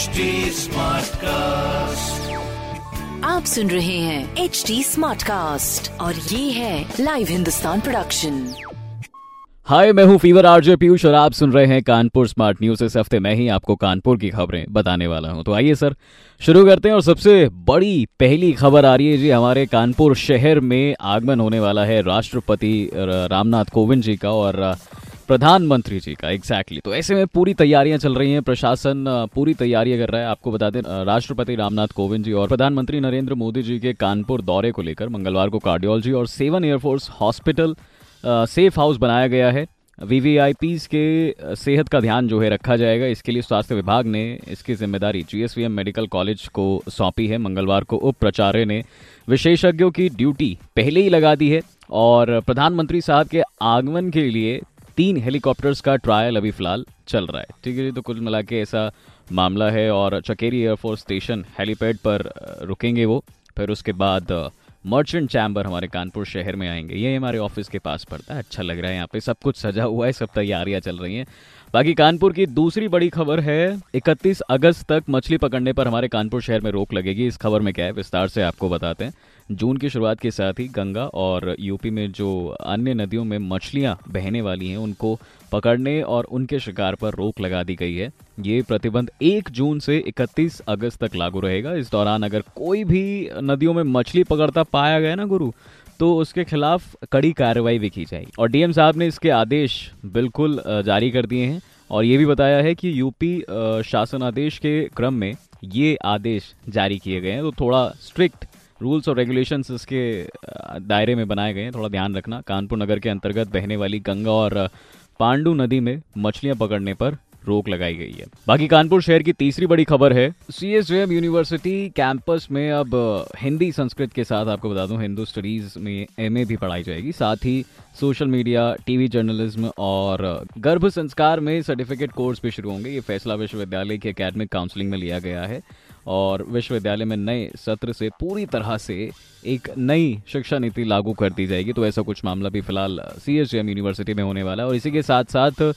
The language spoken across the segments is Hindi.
HD Smartcast. आप सुन रहे हैं एच डी स्मार्ट कास्ट और ये है लाइव हिंदुस्तान प्रोडक्शन हाय मैं हूँ फीवर आरजे पीयूष और आप सुन रहे हैं कानपुर स्मार्ट न्यूज़ इस हफ़्ते मैं ही आपको कानपुर की खबरें बताने वाला हूँ। तो आइए सर शुरू करते हैं और सबसे बड़ी पहली खबर आ रही है जी हमारे कानपुर शहर में आगमन होने वाला है राष्ट्रपति रामनाथ कोविंद जी का और प्रधानमंत्री जी का एग्जैक्टली exactly. तो ऐसे में पूरी तैयारियाँ चल रही हैं, प्रशासन पूरी तैयारियाँ कर रहा है, आपको बता दें राष्ट्रपति रामनाथ कोविंद जी और प्रधानमंत्री नरेंद्र मोदी जी के कानपुर दौरे को लेकर मंगलवार को कार्डियोलॉजी और seven air force hospital safe house बनाया गया है वीवीआईपीज के सेहत का ध्यान जो है रखा जाएगा, इसके लिए स्वास्थ्य विभाग ने इसकी ज़िम्मेदारी जीएसवीएम मेडिकल कॉलेज को सौंपी है मंगलवार को उप प्राचार्य ने विशेषज्ञों की ड्यूटी पहले ही लगा दी है और प्रधानमंत्री साहब के आगमन के लिए तीन हेलीकॉप्टर्स का ट्रायल अभी फ़िलहाल चल रहा है। ठीक है तो कुल मिला के ऐसा मामला है और चकेरी एयरफोर्स स्टेशन हेलीपैड पर रुकेंगे वो। फिर उसके बाद मर्चेंट चैम्बर हमारे कानपुर शहर में आएँगे। ये हमारे ऑफ़िस के पास पड़ता है। अच्छा लग रहा है यहाँ पे। सब कुछ सजा हुआ है, सब तैयारियाँ चल रही हैं। बाकी कानपुर की दूसरी बड़ी खबर है 31 अगस्त तक मछली पकड़ने पर हमारे कानपुर शहर में रोक लगेगी। इस खबर में क्या है, विस्तार से आपको बताते हैं। जून की शुरुआत के साथ ही गंगा और यूपी में जो अन्य नदियों में मछलियाँ बहने वाली हैं, उनको पकड़ने और उनके शिकार पर रोक लगा दी गई है। ये प्रतिबंध 1 जून से 31 अगस्त तक लागू रहेगा। इस दौरान अगर कोई भी नदियों में मछली पकड़ता पाया गया ना गुरु तो उसके खिलाफ कड़ी कार्रवाई भी की जाएगी। और डीएम साहब ने इसके आदेश बिल्कुल जारी कर दिए हैं। और ये भी बताया है कि यूपी शासन आदेश के क्रम में ये आदेश जारी किए गए हैं। तो थोड़ा स्ट्रिक्ट रूल्स और रेगुलेशंस इसके दायरे में बनाए गए हैं। थोड़ा ध्यान रखना। कानपुर नगर के अंतर्गत बहने वाली गंगा और पांडू नदी में मछलियाँ पकड़ने पर रोक लगाई गई है। बाकी कानपुर शहर की तीसरी बड़ी खबर है C S M university campus में अब हिंदी संस्कृत के साथ आपको बता दूँ, हिंदू स्टडीज़ में एमए भी पढ़ाई जाएगी। साथ ही सोशल मीडिया टीवी जर्नलिज्म और गर्भ संस्कार में सर्टिफिकेट कोर्स भी शुरू होंगे। ये फैसला विश्वविद्यालय की अकेडमिक काउंसिलिंग में लिया गया है। और विश्वविद्यालय में नए सत्र से पूरी तरह से एक नई शिक्षा नीति लागू कर दी जाएगी। तो ऐसा कुछ मामला भी फ़िलहाल सी यूनिवर्सिटी में होने वाला है। और इसी के साथ साथ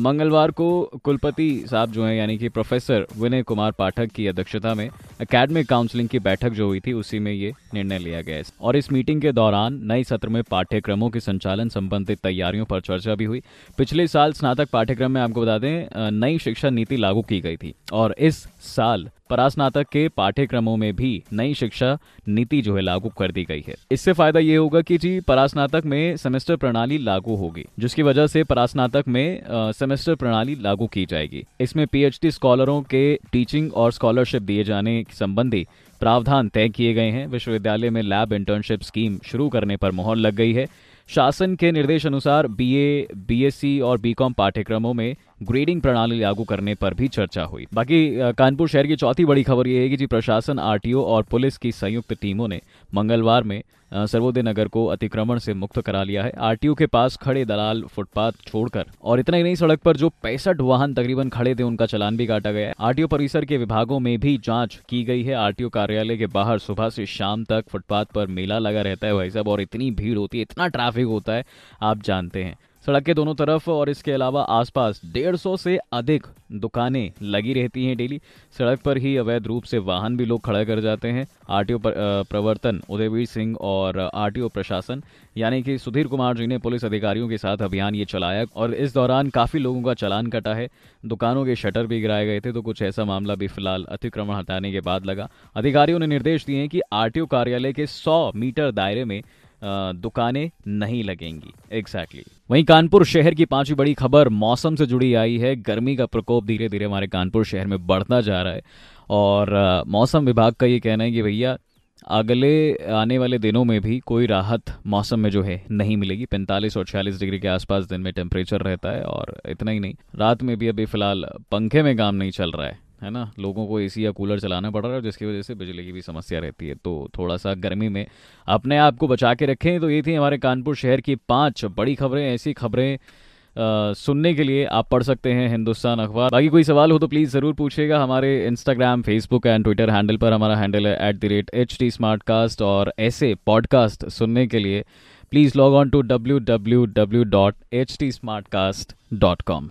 मंगलवार को कुलपति साहब जो हैं, यानी कि प्रोफेसर विनय कुमार पाठक की अध्यक्षता में एकेडमिक काउंसलिंग की बैठक जो हुई थी, उसी में ये निर्णय लिया गया है। और इस मीटिंग के दौरान नए सत्र में पाठ्यक्रमों के संचालन संबंधित तैयारियों पर चर्चा भी हुई। पिछले साल स्नातक पाठ्यक्रम में आपको बता दें नई शिक्षा नीति लागू की गई थी। और इस साल परास्नातक के पाठ्यक्रमों में भी नई शिक्षा नीति जो है लागू कर दी गई है। इससे फ़ायदा ये होगा कि जी, परास्नातक में सेमेस्टर प्रणाली लागू होगी, जिसकी वजह से परास्नातक में सेमेस्टर प्रणाली लागू की जाएगी। इसमें पीएचडी स्कॉलरों के टीचिंग और स्कॉलरशिप दिए जाने संबंधी प्रावधान तय किए गए हैं। विश्वविद्यालय में लैब इंटर्नशिप स्कीम शुरू करने पर मोहर लग गई है। शासन के निर्देश अनुसार बीए, बीएससी और बीकॉम पाठ्यक्रमों में ग्रेडिंग प्रणाली लागू करने पर भी चर्चा हुई। बाकी कानपुर शहर की चौथी बड़ी खबर यह है कि जी प्रशासन आरटीओ और पुलिस की संयुक्त टीमों ने मंगलवार में सर्वोदय नगर को अतिक्रमण से मुक्त करा लिया है। आरटीओ के पास खड़े दलाल फुटपाथ छोड़कर और इतना ही नहीं, सड़क पर जो पैंसठ वाहन तकरीबन खड़े थे, उनका चलान भी काटा गया है। आरटीओ परिसर के विभागों में भी जाँच की गई है। आरटीओ कार्यालय के बाहर सुबह से शाम तक फुटपाथ पर मेला लगा रहता है भाई साहब, और इतनी भीड़ होती है, इतना ट्रैफ़िक होता है, आप जानते हैं। सड़क के दोनों तरफ़ और इसके अलावा आसपास डेढ़ सौ से अधिक दुकानें लगी रहती हैं डेली। सड़क पर ही अवैध रूप से वाहन भी लोग खड़ा कर जाते हैं। आरटीओ प्रवर्तन उदयवीर सिंह और आरटीओ प्रशासन, यानी कि सुधीर कुमार जी ने पुलिस अधिकारियों के साथ अभियान ये चलाया और इस दौरान काफ़ी लोगों का चलान कटा है। दुकानों के शटर भी गिराए गए थे तो कुछ ऐसा मामला भी फ़िलहाल अतिक्रमण हटाने के बाद लगा। अधिकारियों ने निर्देश दिए कि आरटीओ कार्यालय के सौ मीटर दायरे में दुकानें नहीं लगेंगी। Exactly exactly. वहीं कानपुर शहर की पांचवी बड़ी खबर मौसम से जुड़ी आई है। गर्मी का प्रकोप धीरे धीरे हमारे कानपुर शहर में बढ़ता जा रहा है। और मौसम विभाग का ये कहना है कि भैया, अगले, आने वाले दिनों में भी कोई राहत मौसम में जो है, नहीं मिलेगी। 45 और 46 डिग्री के आसपास दिन में टेम्परेचर रहता है और इतना ही नहीं। रात में भी अभी फ़िलहाल पंखे में काम नहीं चल रहा है। है ना? लोगों को एसी या कूलर चलाना पड़ रहा है, जिसकी वजह से बिजली की भी समस्या रहती है। तो थोड़ा सा गर्मी में अपने आप को बचा के रखें। तो ये थी हमारे कानपुर शहर की पाँच बड़ी खबरें। ऐसी खबरें सुनने के लिए आप पढ़ सकते हैं हिंदुस्तान अखबार। बाकी कोई सवाल हो तो प्लीज़ ज़रूर पूछिएगा हमारे Instagram Facebook and Twitter handle पर। हमारा हैंडल है at the rate H T smart cast और ऐसे पॉडकास्ट सुनने के लिए please log on to W W W dot H T smart cast dot com